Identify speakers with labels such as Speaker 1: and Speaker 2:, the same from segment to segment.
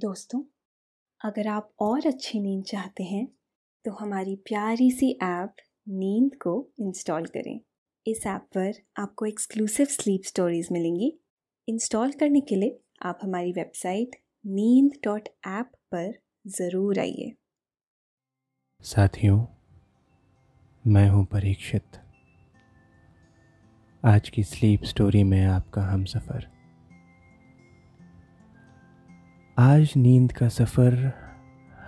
Speaker 1: दोस्तों, अगर आप और अच्छी नींद चाहते हैं तो हमारी प्यारी सी ऐप नींद को इंस्टॉल करें। इस ऐप पर आपको एक्सक्लूसिव स्लीप स्टोरीज मिलेंगी। इंस्टॉल करने के लिए आप हमारी वेबसाइट नींद डॉट ऐप पर ज़रूर आइए।
Speaker 2: साथियों, मैं हूँ परीक्षित। आज की स्लीप स्टोरी में आपका हम सफ़र आज नींद का सफ़र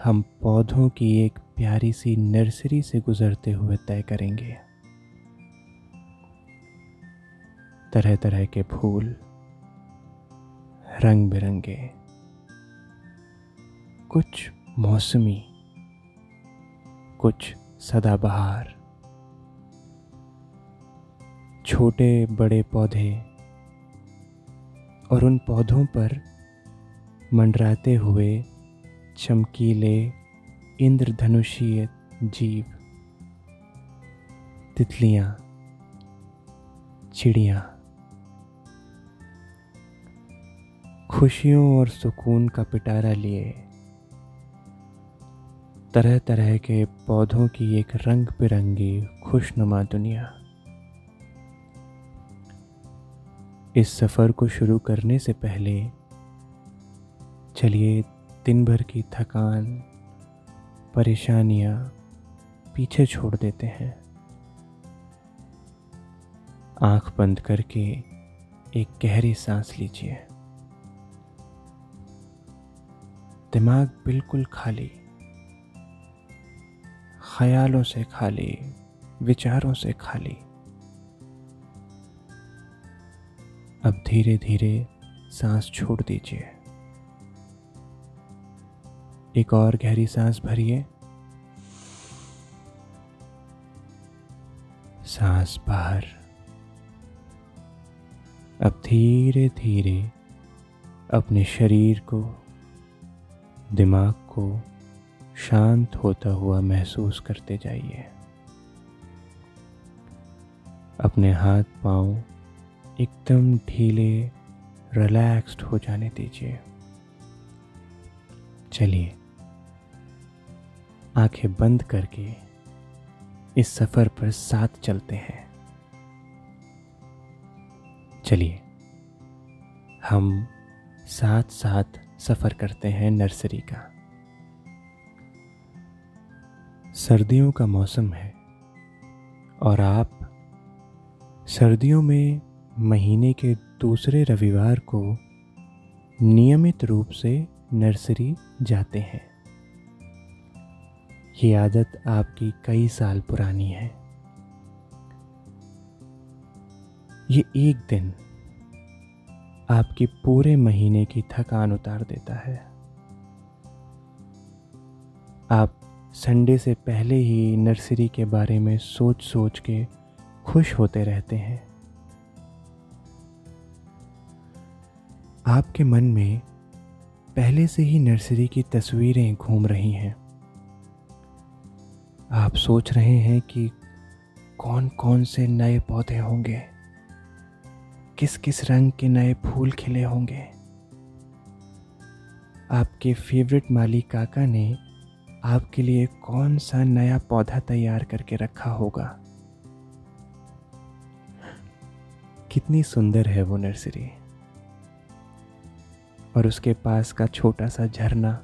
Speaker 2: हम पौधों की एक प्यारी सी नर्सरी से गुजरते हुए तय करेंगे। तरह तरह के फूल रंग बिरंगे कुछ मौसमी, कुछ सदाबहार। छोटे बड़े पौधे और उन पौधों पर मंडराते हुए चमकीले इंद्रधनुषीय जीव। तितलियाँ, चिड़ियाँ। खुशियों और सुकून का पिटारा लिए। तरह तरह के पौधों की एक रंग बिरंगी खुशनुमा दुनिया। इस सफ़र को शुरू करने से पहले चलिए दिन भर की थकान, परेशानियाँ पीछे छोड़ देते हैं। आँख बंद करके एक गहरी सांस लीजिए। दिमाग बिल्कुल खाली। ख्यालों से खाली, विचारों से खाली। अब धीरे धीरे सांस छोड़ दीजिए। एक और गहरी सांस भरिए। सांस बाहर। अब धीरे धीरे अपने शरीर को, दिमाग को शांत होता हुआ महसूस करते जाइए। अपने हाथ पाँव एकदम ढीले रिलैक्स्ड हो जाने दीजिए। चलिए। आँखें बंद करके इस सफ़र पर साथ चलते हैं। चलिए, हम साथ साथ सफ़र करते हैं नर्सरी का। सर्दियों का मौसम है और आप सर्दियों में महीने के दूसरे रविवार को नियमित रूप से नर्सरी जाते हैं। ये आदत आपकी कई साल पुरानी है। ये एक दिन आपकी पूरे महीने की थकान उतार देता है। आप संडे से पहले ही नर्सरी के बारे में सोच सोच के खुश होते रहते हैं। आपके मन में पहले से ही नर्सरी की तस्वीरें घूम रही हैं। आप सोच रहे हैं कि कौन कौन से नए पौधे होंगे? किस किस रंग के नए फूल खिले होंगे? आपके फेवरेट माली काका ने आपके लिए कौन सा नया पौधा तैयार करके रखा होगा? कितनी सुंदर है वो नर्सरी। और उसके पास का छोटा सा झरना।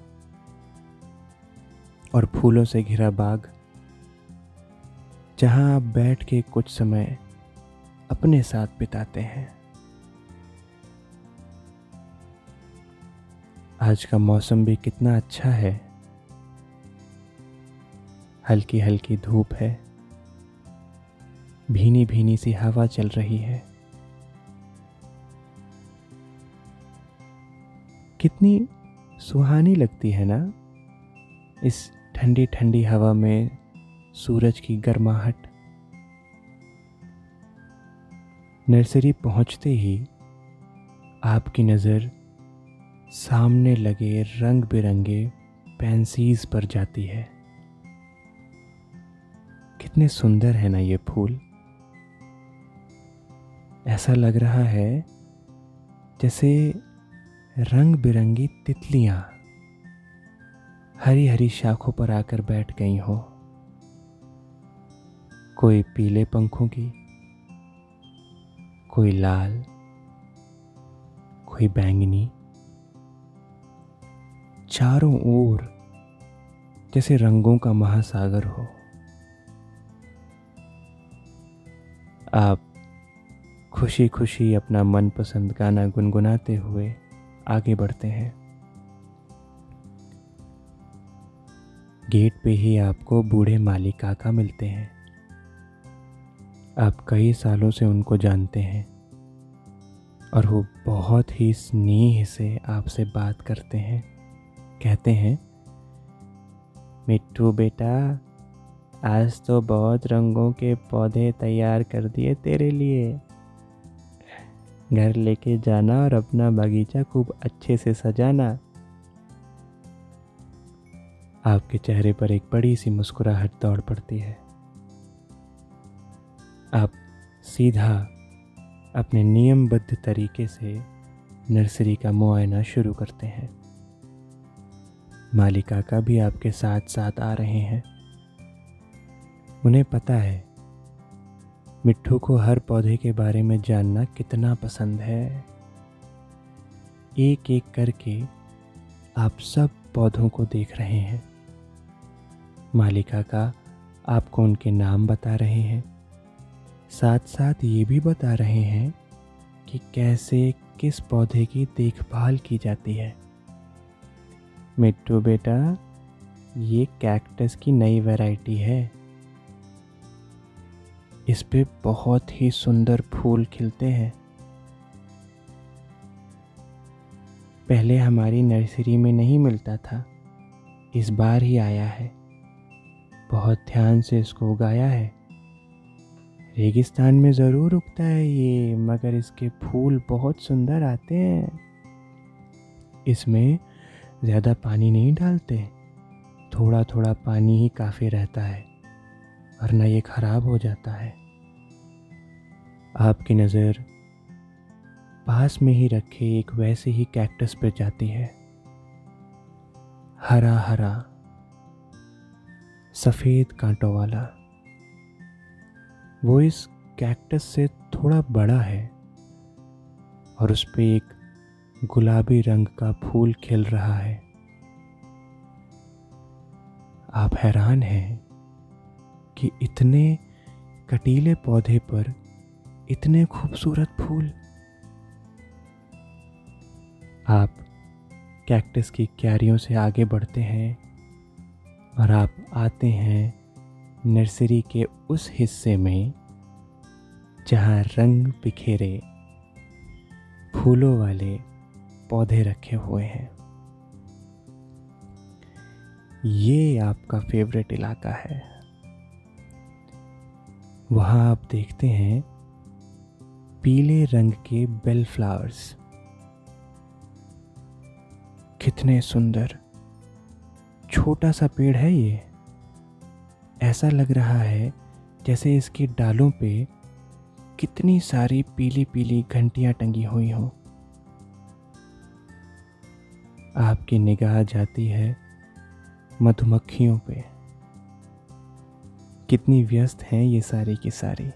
Speaker 2: और फूलों से घिरा बाग। जहाँ आप बैठ के कुछ समय अपने साथ बिताते हैं। आज का मौसम भी कितना अच्छा है। हल्की हल्की धूप है। भीनी भीनी सी हवा चल रही है। कितनी सुहानी लगती है ना, इस ठंडी ठंडी हवा में सूरज की गर्माहट। नर्सरी पहुँचते ही आपकी नज़र सामने लगे रंग बिरंगे पेंसीज पर जाती है। कितने सुंदर है ना ये फूल। ऐसा लग रहा है जैसे रंग बिरंगी तितलियाँ हरी हरी शाखों पर आकर बैठ गई हो। कोई पीले पंखों की, कोई लाल, कोई बैंगनी। चारों ओर जैसे रंगों का महासागर हो। आप खुशी खुशी अपना मनपसंद गाना गुनगुनाते हुए आगे बढ़ते हैं। गेट पे ही आपको बूढ़े माली काका मिलते हैं। आप कई सालों से उनको जानते हैं और वो बहुत ही स्नेह से आपसे बात करते हैं। कहते हैं, मिट्टू बेटा, आज तो बहुत रंगों के पौधे तैयार कर दिए तेरे लिए। घर लेके जाना और अपना बगीचा खूब अच्छे से सजाना। आपके चेहरे पर एक बड़ी सी मुस्कुराहट दौड़ पड़ती है। आप सीधा अपने नियमबद्ध तरीके से नर्सरी का मुआयना शुरू करते हैं। मालिका का भी आपके साथ साथ आ रहे हैं। उन्हें पता है, मिट्टू को हर पौधे के बारे में जानना कितना पसंद है। एक एक करके आप सब पौधों को देख रहे हैं। मालिका का आपको उनके नाम बता रहे हैं। साथ साथ ये भी बता रहे हैं कि कैसे किस पौधे की देखभाल की जाती है। मिट्टू बेटा, ये कैक्टस की नई वैरायटी है। इस पे बहुत ही सुंदर फूल खिलते हैं। पहले हमारी नर्सरी में नहीं मिलता था। इस बार ही आया है। बहुत ध्यान से इसको उगाया है। रेगिस्तान में ज़रूर उगता है ये, मगर इसके फूल बहुत सुंदर आते हैं। इसमें ज़्यादा पानी नहीं डालते। थोड़ा थोड़ा पानी ही काफ़ी रहता है, वरना ये ख़राब हो जाता है। आपकी नज़र पास में ही रखे एक वैसे ही कैक्टस पर जाती है। हरा हरा सफ़ेद कांटों वाला। वो इस कैक्टस से थोड़ा बड़ा है और उस पर एक गुलाबी रंग का फूल खिल रहा है। आप हैरान हैं कि इतने कटीले पौधे पर इतने खूबसूरत फूल। आप कैक्टस की क्यारियों से आगे बढ़ते हैं और आप आते हैं नर्सरी के उस हिस्से में, जहाँ रंग बिखेरे, फूलों वाले पौधे रखे हुए हैं। ये आपका फेवरेट इलाका है। वहाँ आप देखते हैं पीले रंग के बेल फ्लावर्स। कितने सुंदर, छोटा सा पेड़ है ये। ऐसा लग रहा है जैसे इसकी डालों पे कितनी सारी पीली पीली घंटियाँ टंगी हुई हों। आपकी निगाह जाती है मधुमक्खियों पे। कितनी व्यस्त हैं ये सारी की सारी।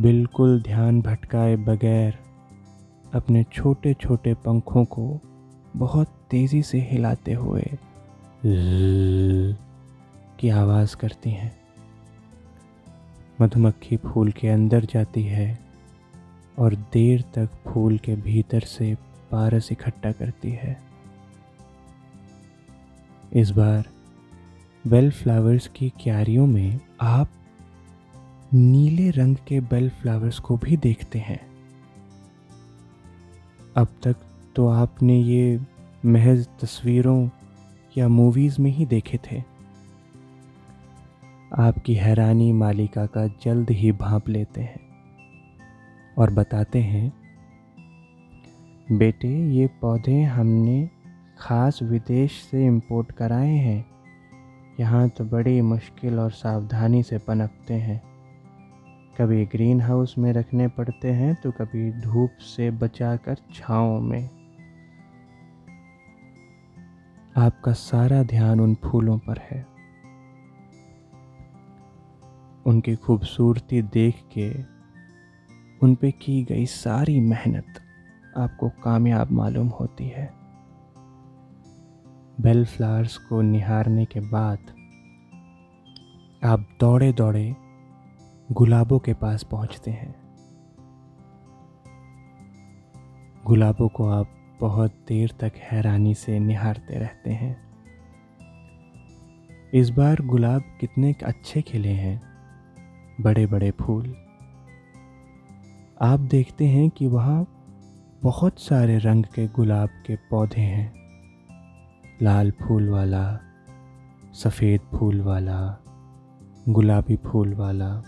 Speaker 2: बिल्कुल ध्यान भटकाए बगैर अपने छोटे छोटे पंखों को बहुत तेज़ी से हिलाते हुए की आवाज़ करती हैं। मधुमक्खी फूल के अंदर जाती है और देर तक फूल के भीतर से पारस इकट्ठा करती है। इस बार बेल फ्लावर्स की क्यारियों में आप नीले रंग के बेल फ्लावर्स को भी देखते हैं। अब तक तो आपने ये महज तस्वीरों या मूवीज़ में ही देखे थे। आपकी हैरानी मालिका का जल्द ही भांप लेते हैं और बताते हैं, बेटे, ये पौधे हमने ख़ास विदेश से इंपोर्ट कराए हैं। यहाँ तो बड़ी मुश्किल और सावधानी से पनपते हैं। कभी ग्रीन हाउस में रखने पड़ते हैं तो कभी धूप से बचाकर छाँव में। आपका सारा ध्यान उन फूलों पर है। उनकी खूबसूरती देख के उन पे की गई सारी मेहनत आपको कामयाब मालूम होती है। बेल फ्लावर्स को निहारने के बाद आप दौड़े दौड़े गुलाबों के पास पहुँचते हैं। गुलाबों को आप बहुत देर तक हैरानी से निहारते रहते हैं। इस बार गुलाब कितने अच्छे खिले हैं। बड़े बड़े फूल। आप देखते हैं कि वहाँ बहुत सारे रंग के गुलाब के पौधे हैं। लाल फूल वाला, सफ़ेद फूल वाला, गुलाबी फूल वाला।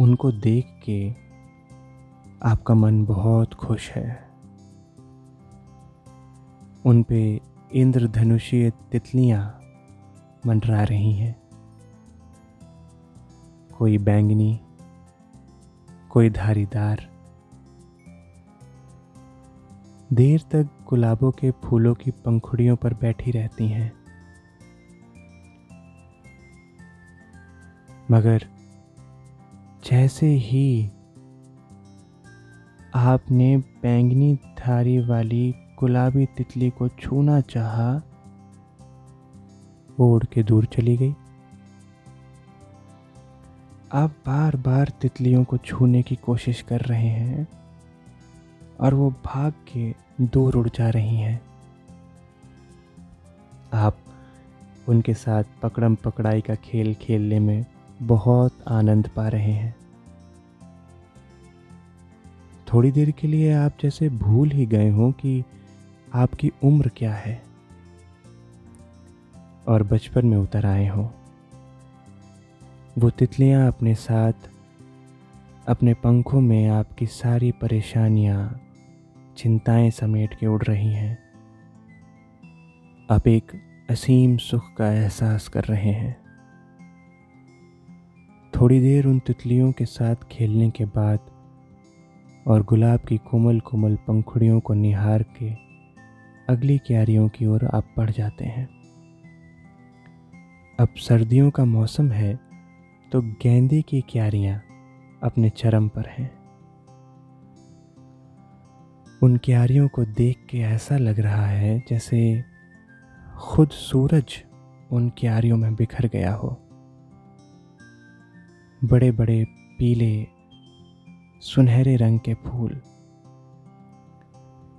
Speaker 2: उनको देख के आपका मन बहुत खुश है। उन पे इंद्रधनुषीय तितलियाँ मंडरा रही हैं। कोई बैंगनी, कोई धारीदार। देर तक गुलाबों के फूलों की पंखुड़ियों पर बैठी रहती हैं। मगर जैसे ही आपने बैंगनी धारी वाली गुलाबी तितली को छूना चाहा वो उड़ के दूर चली गई। आप बार बार तितलियों को छूने की कोशिश कर रहे हैं और वो भाग के दूर उड़ जा रही हैं। आप उनके साथ पकड़म पकड़ाई का खेल खेलने में बहुत आनंद पा रहे हैं। थोड़ी देर के लिए आप जैसे भूल ही गए हों कि आपकी उम्र क्या है। और बचपन में उतर आए हों। वो तितलियाँ अपने साथ, अपने पंखों में आपकी सारी परेशानियाँ, चिंताएँ समेट के उड़ रही हैं। आप एक असीम सुख का एहसास कर रहे हैं। थोड़ी देर उन तितलियों के साथ खेलने के बाद और गुलाब की कोमल कोमल पंखुड़ियों को निहार के अगली क्यारियों की ओर आप बढ़ जाते हैं। अब सर्दियों का मौसम है तो गेंदे की क्यारियाँ अपने चरम पर हैं। उन क्यारियों को देख के ऐसा लग रहा है जैसे खुद सूरज उन क्यारियों में बिखर गया हो। बड़े बड़े पीले, सुनहरे रंग के फूल।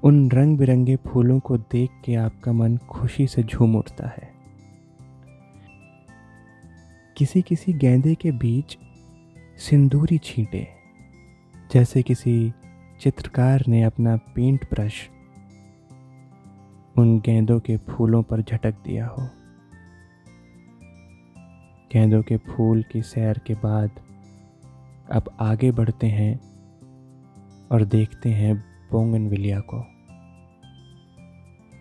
Speaker 2: उन रंग बिरंगे फूलों को देख के आपका मन खुशी से झूम उठता है। किसी किसी गेंदे के बीच सिंदूरी छींटे। जैसे किसी चित्रकार ने अपना पेंट ब्रश उन गेंदों के फूलों पर झटक दिया हो। गेंदों के फूल की सैर के बाद अब आगे बढ़ते हैं और देखते हैं बोंगनविलिया को।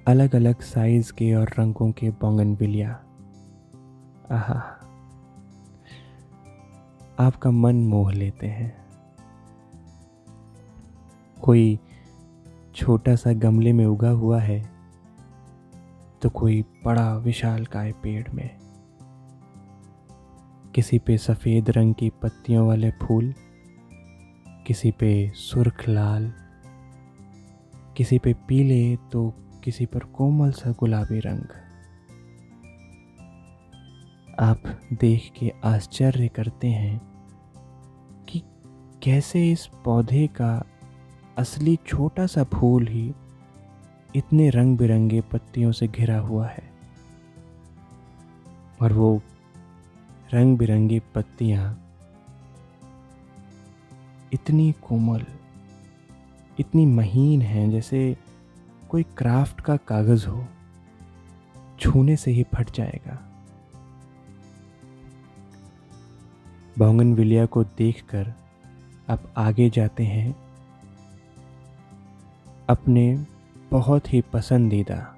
Speaker 2: अलग अलग साइज़ के और रंगों के बोंगन बोंगनविलिया। आहा। आपका मन मोह लेते हैं। कोई छोटा सा गमले में उगा हुआ है तो कोई बड़ा विशाल काय पेड़ में। किसी पे सफ़ेद रंग की पत्तियों वाले फूल, किसी पे सुर्ख लाल, किसी पे पीले तो किसी पर कोमल सा गुलाबी रंग। आप देख के आश्चर्य करते हैं कैसे इस पौधे का असली छोटा सा फूल ही इतने रंग बिरंगे पत्तियों से घिरा हुआ है? और वो रंग बिरंगी पत्तियाँ इतनी कोमल, इतनी महीन हैं जैसे कोई क्राफ्ट का कागज़ हो, छूने से ही फट जाएगा। बोंगन विलिया को देखकर अब आगे जाते हैं। अपने बहुत ही पसंदीदा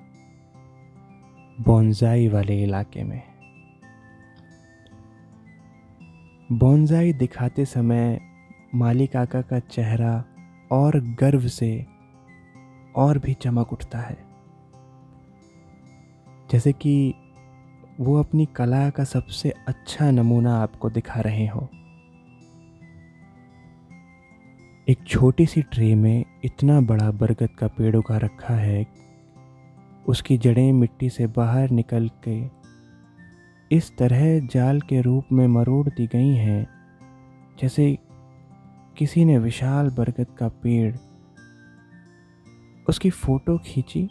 Speaker 2: बोनजाई वाले इलाके में। बोनजाई दिखाते समय माली काका का चेहरा और गर्व से और भी चमक उठता है। जैसे कि वो अपनी कला का सबसे अच्छा नमूना आपको दिखा रहे हो। एक छोटी सी ट्रे में इतना बड़ा बरगद का पेड़ उगा रखा है, उसकी जड़ें मिट्टी से बाहर निकल के इस तरह जाल के रूप में मरोड़ दी गई हैं, जैसे किसी ने विशाल बरगद का पेड़ उसकी फ़ोटो खींची,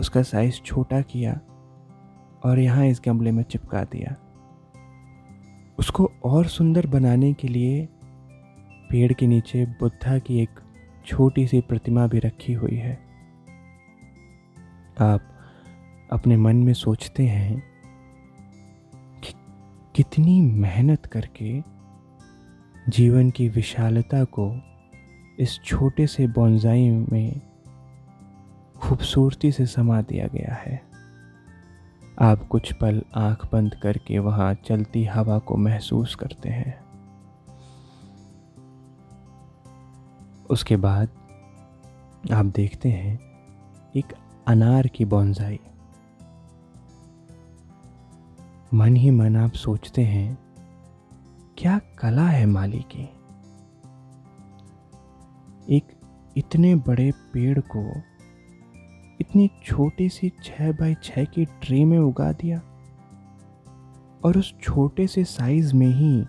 Speaker 2: उसका साइज़ छोटा किया और यहाँ इस गमले में चिपका दिया। उसको और सुंदर बनाने के लिए पेड़ के नीचे बुद्धा की एक छोटी सी प्रतिमा भी रखी हुई है। आप अपने मन में सोचते हैं कि कितनी मेहनत करके जीवन की विशालता को इस छोटे से बॉन्जाई में खूबसूरती से समा दिया गया है। आप कुछ पल आँख बंद करके वहाँ चलती हवा को महसूस करते हैं। उसके बाद आप देखते हैं एक अनार की बॉन्जाई मन ही मन आप सोचते हैं, क्या कला है माली की? एक इतने बड़े पेड़ को इतनी छोटी सी छः बाई छः की ट्रे में उगा दिया और उस छोटे से साइज़ में ही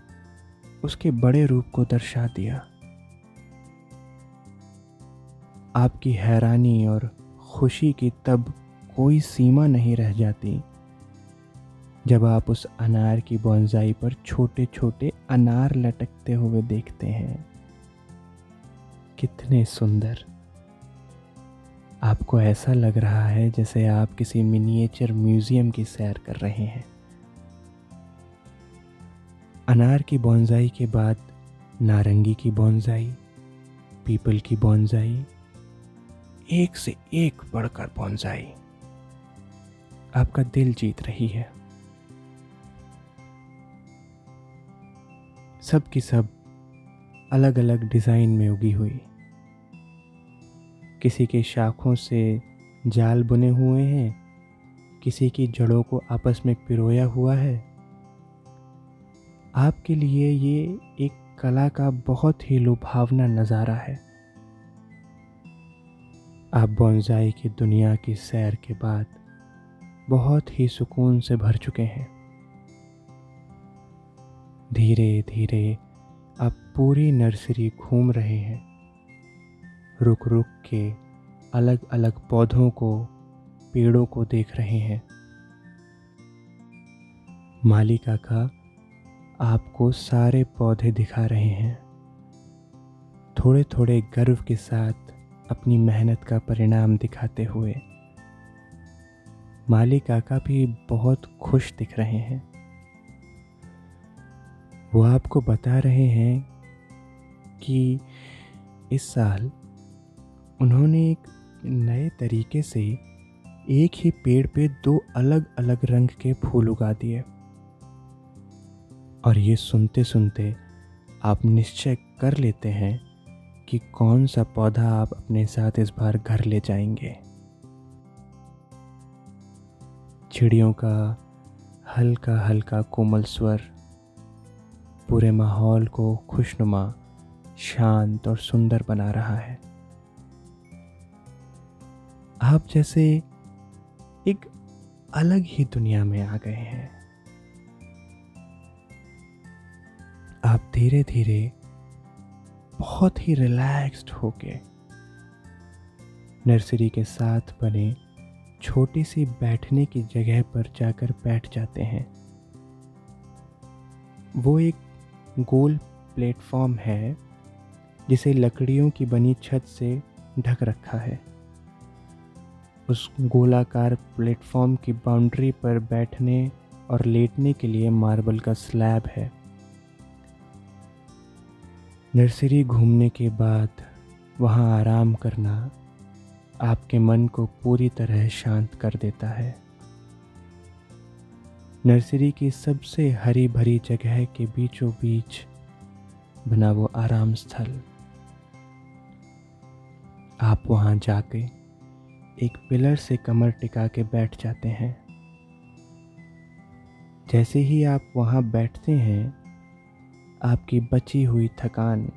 Speaker 2: उसके बड़े रूप को दर्शा दिया। आपकी हैरानी और खुशी की तब कोई सीमा नहीं रह जाती। जब आप उस अनार की बॉन्जाई पर छोटे छोटे अनार लटकते हुए देखते हैं, कितने सुंदर। आपको ऐसा लग रहा है जैसे आप किसी मिनिएचर म्यूज़ियम की सैर कर रहे हैं। अनार की बॉन्जाई के बाद नारंगी की बॉन्जाई पीपल की बॉन्जाई एक से एक बढ़कर बॉन्जाई आपका दिल जीत रही है। सब की सब अलग अलग डिज़ाइन में उगी हुई। किसी के शाखों से जाल बुने हुए हैं। किसी की जड़ों को आपस में पिरोया हुआ है। आपके लिए ये एक कला का बहुत ही लुभावना नज़ारा है। आप बॉन्जाई की दुनिया की सैर के बाद बहुत ही सुकून से भर चुके हैं। धीरे धीरे आप पूरी नर्सरी घूम रहे हैं। रुक रुक के अलग अलग पौधों को, पेड़ों को देख रहे हैं। माली काका आपको सारे पौधे दिखा रहे हैं। थोड़े थोड़े गर्व के साथ अपनी मेहनत का परिणाम दिखाते हुए। माली काका भी बहुत खुश दिख रहे हैं। वो आपको बता रहे हैं कि इस साल उन्होंने एक नए तरीके से एक ही पेड़ पे दो अलग अलग रंग के फूल उगा दिए। और ये सुनते सुनते आप निश्चय कर लेते हैं कि कौन सा पौधा आप अपने साथ इस बार घर ले जाएँगे? चिड़ियों का हल्का हल्का कोमल स्वर, पूरे माहौल को खुशनुमा, शांत और सुंदर बना रहा है। आप जैसे एक अलग ही दुनिया में आ गए हैं। आप धीरे धीरे बहुत ही रिलैक्स्ड होके नर्सरी के साथ बने छोटी सी बैठने की जगह पर जाकर बैठ जाते हैं। वो एक गोल प्लेटफॉर्म है जिसे लकड़ियों की बनी छत से ढक रखा है। उस गोलाकार प्लेटफॉर्म की बाउंड्री पर बैठने और लेटने के लिए मार्बल का स्लैब है। नर्सरी घूमने के बाद वहाँ आराम करना आपके मन को पूरी तरह शांत कर देता है। नर्सरी की सबसे हरी भरी जगह के बीचों बीच बना वो आराम स्थल। आप वहाँ जाके एक पिलर से कमर टिका के बैठ जाते हैं। जैसे ही आप वहाँ बैठते हैं आपकी बची हुई थकान,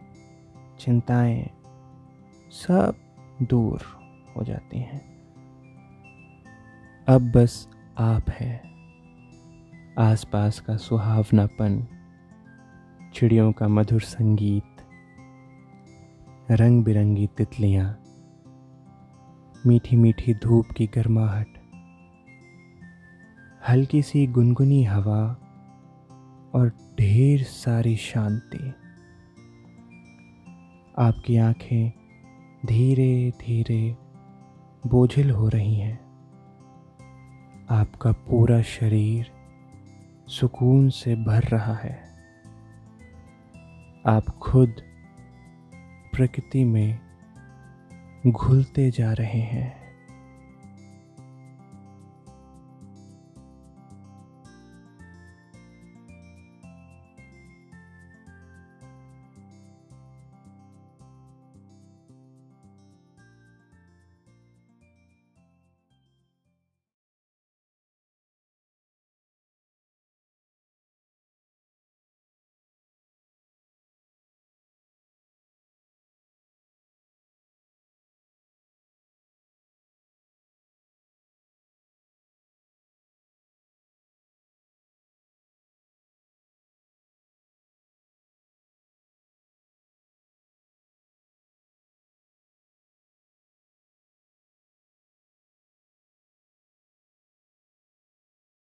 Speaker 2: चिंताएँ सब दूर हो जाती हैं। अब बस आप हैं। आसपास का सुहावनापन, चिड़ियों का मधुर संगीत रंग बिरंगी तितलियाँ मीठी मीठी धूप की गर्माहट, हल्की सी गुनगुनी हवा और ढेर सारी शांति। आपकी आँखें धीरे धीरे बोझिल हो रही हैं। आपका पूरा शरीर सुकून से भर रहा है। आप खुद प्रकृति में घुलते जा रहे हैं।